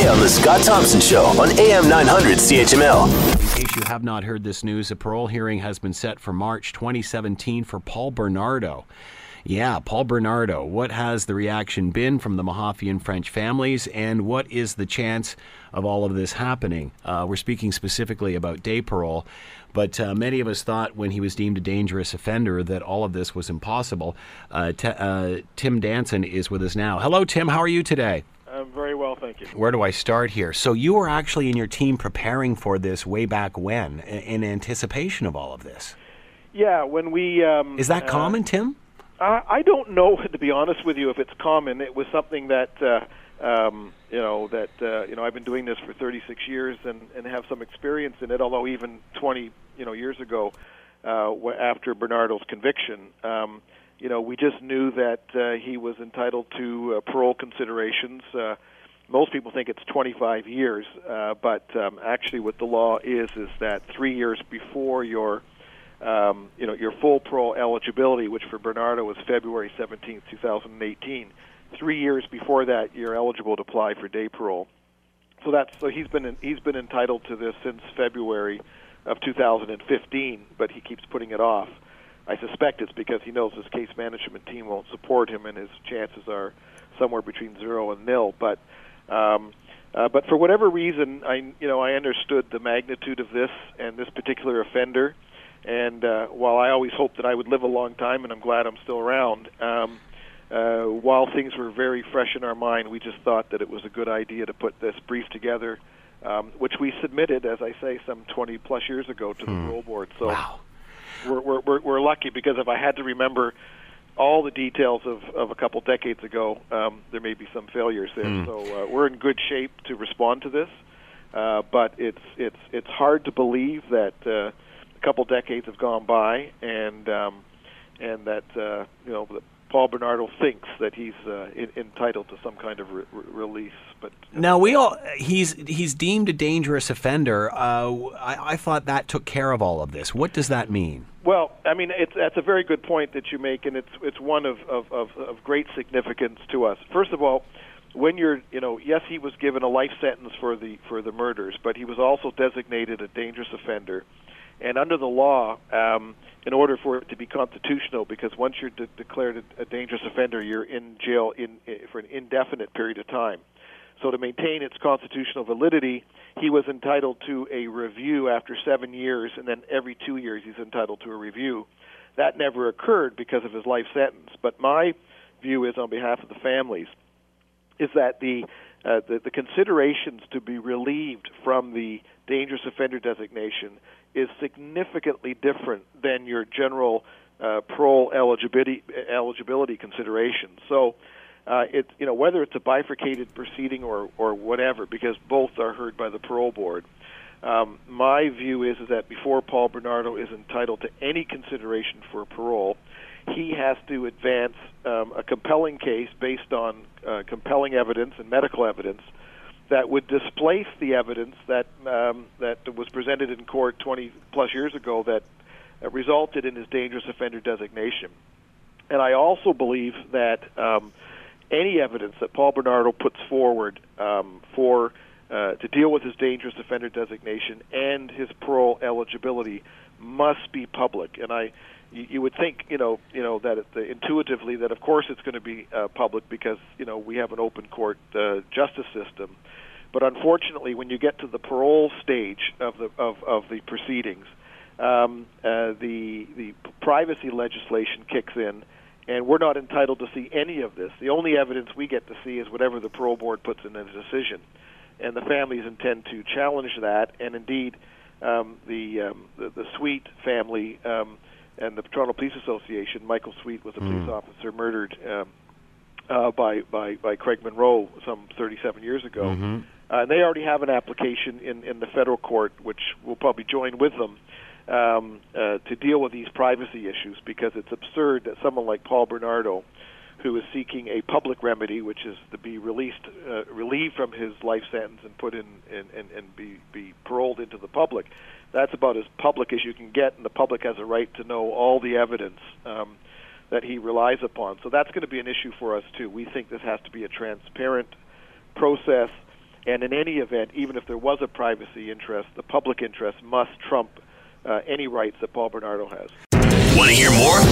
Today on The Scott Thompson Show on AM 900 CHML. In case you have not heard this news, a parole hearing has been set for March 2017 for Paul Bernardo. Yeah, Paul Bernardo. What has the reaction been from the Mahaffy French families, and what is the chance of all of this happening? Uh, we're speaking specifically about day parole, but uh, many of us thought when he was deemed a dangerous offender that all of this was impossible. Uh, t- uh, Tim Danson is with us now. Hello, Tim. How are you today? I'm very well, thank you. Where do I start here? So you were actually in your team preparing for this way back when, in anticipation of all of this. Yeah, when we um, is that common, Tim? I, I don't know, to be honest with you, if it's common. It was something that uh, um, you know that uh, you know I've been doing this for 36 years and, and have some experience in it. Although even 20 you know years ago, uh, after Bernardo's conviction, um, you know we just knew that uh, he was entitled to uh, parole considerations. Uh, most people think it's 25 years, uh, but um, actually, what the law is is that three years before your um, you know, your full parole eligibility, which for Bernardo was February 17, 2018. Three years before that, you're eligible to apply for day parole. So that's so he's been he's been entitled to this since February of 2015, but he keeps putting it off. I suspect it's because he knows his case management team won't support him, and his chances are somewhere between zero and nil. But um, uh, but for whatever reason, I you know I understood the magnitude of this and this particular offender. And uh, while I always hoped that I would live a long time, and I'm glad I'm still around, um, uh, while things were very fresh in our mind, we just thought that it was a good idea to put this brief together, um, which we submitted, as I say, some 20 plus years ago to the Hmm. parole board. So Wow. we're, we're, we're, we're lucky because if I had to remember all the details of, of a couple decades ago, um, there may be some failures there. Hmm. So uh, we're in good shape to respond to this, uh, but it's it's it's hard to believe that uh, a couple decades have gone by and um, and that uh, you know Paul Bernardo thinks that he's uh, in, entitled to some kind of re- re- release, but Now we all he's he's deemed a dangerous offender. Uh, I, I thought that took care of all of this. What does that mean? Well, I mean, it's that's a very good point that you make, and it's it's one of, of, of, of great significance to us. First of all, when you're, you know, yes, he was given a life sentence for the for the murders, but he was also designated a dangerous offender, and under the law, um, in order for it to be constitutional, because once you're de- declared a, a dangerous offender, you're in jail in, i for an indefinite period of time. So to maintain its constitutional validity, he was entitled to a review after seven years, and then every two years he's entitled to a review. That never occurred because of his life sentence. But my view is, on behalf of the families, is that the uh, the, the considerations to be relieved from the dangerous offender designation is significantly different than your general uh, parole eligibility eligibility considerations. So uh, it you know whether it's a bifurcated proceeding or or whatever, because both are heard by the parole board. Um, my view is is that before Paul Bernardo is entitled to any consideration for parole, he has to advance um, a compelling case based on uh, compelling evidence and medical evidence that would displace the evidence that um, that was presented in court 20 plus years ago that uh, resulted in his dangerous offender designation. And I also believe that um, any evidence that Paul Bernardo puts forward um, for uh, to deal with his dangerous offender designation and his parole eligibility must be public. And I, you, you would think, you know, you know that the, intuitively that of course it's going to be uh, public because you know we have an open court uh, justice system. But unfortunately, when you get to the parole stage of the of, of the proceedings, um, uh, the the privacy legislation kicks in, and we're not entitled to see any of this. The only evidence we get to see is whatever the parole board puts in a decision, and the families intend to challenge that. And indeed, um, the, um, the the Sweet family um, and the Toronto Police Association, Michael Sweet was a police officer murdered. Um, uh, by, by by Craig Munro some 37 years ago, Mhm. uh, and they already have an application in in the federal court, which will probably join with them um, uh, to deal with these privacy issues because it's absurd that someone like Paul Bernardo, who is seeking a public remedy, which is to be released, uh, relieved from his life sentence and put in and, and, and be, be paroled into the public. That's about as public as you can get, and the public has a right to know all the evidence um, that he relies upon. So that's going to be an issue for us too. We think this has to be a transparent process, And in any event, even if there was a privacy interest, the public interest must trump uh, any rights that Paul Bernardo has. Want to hear more?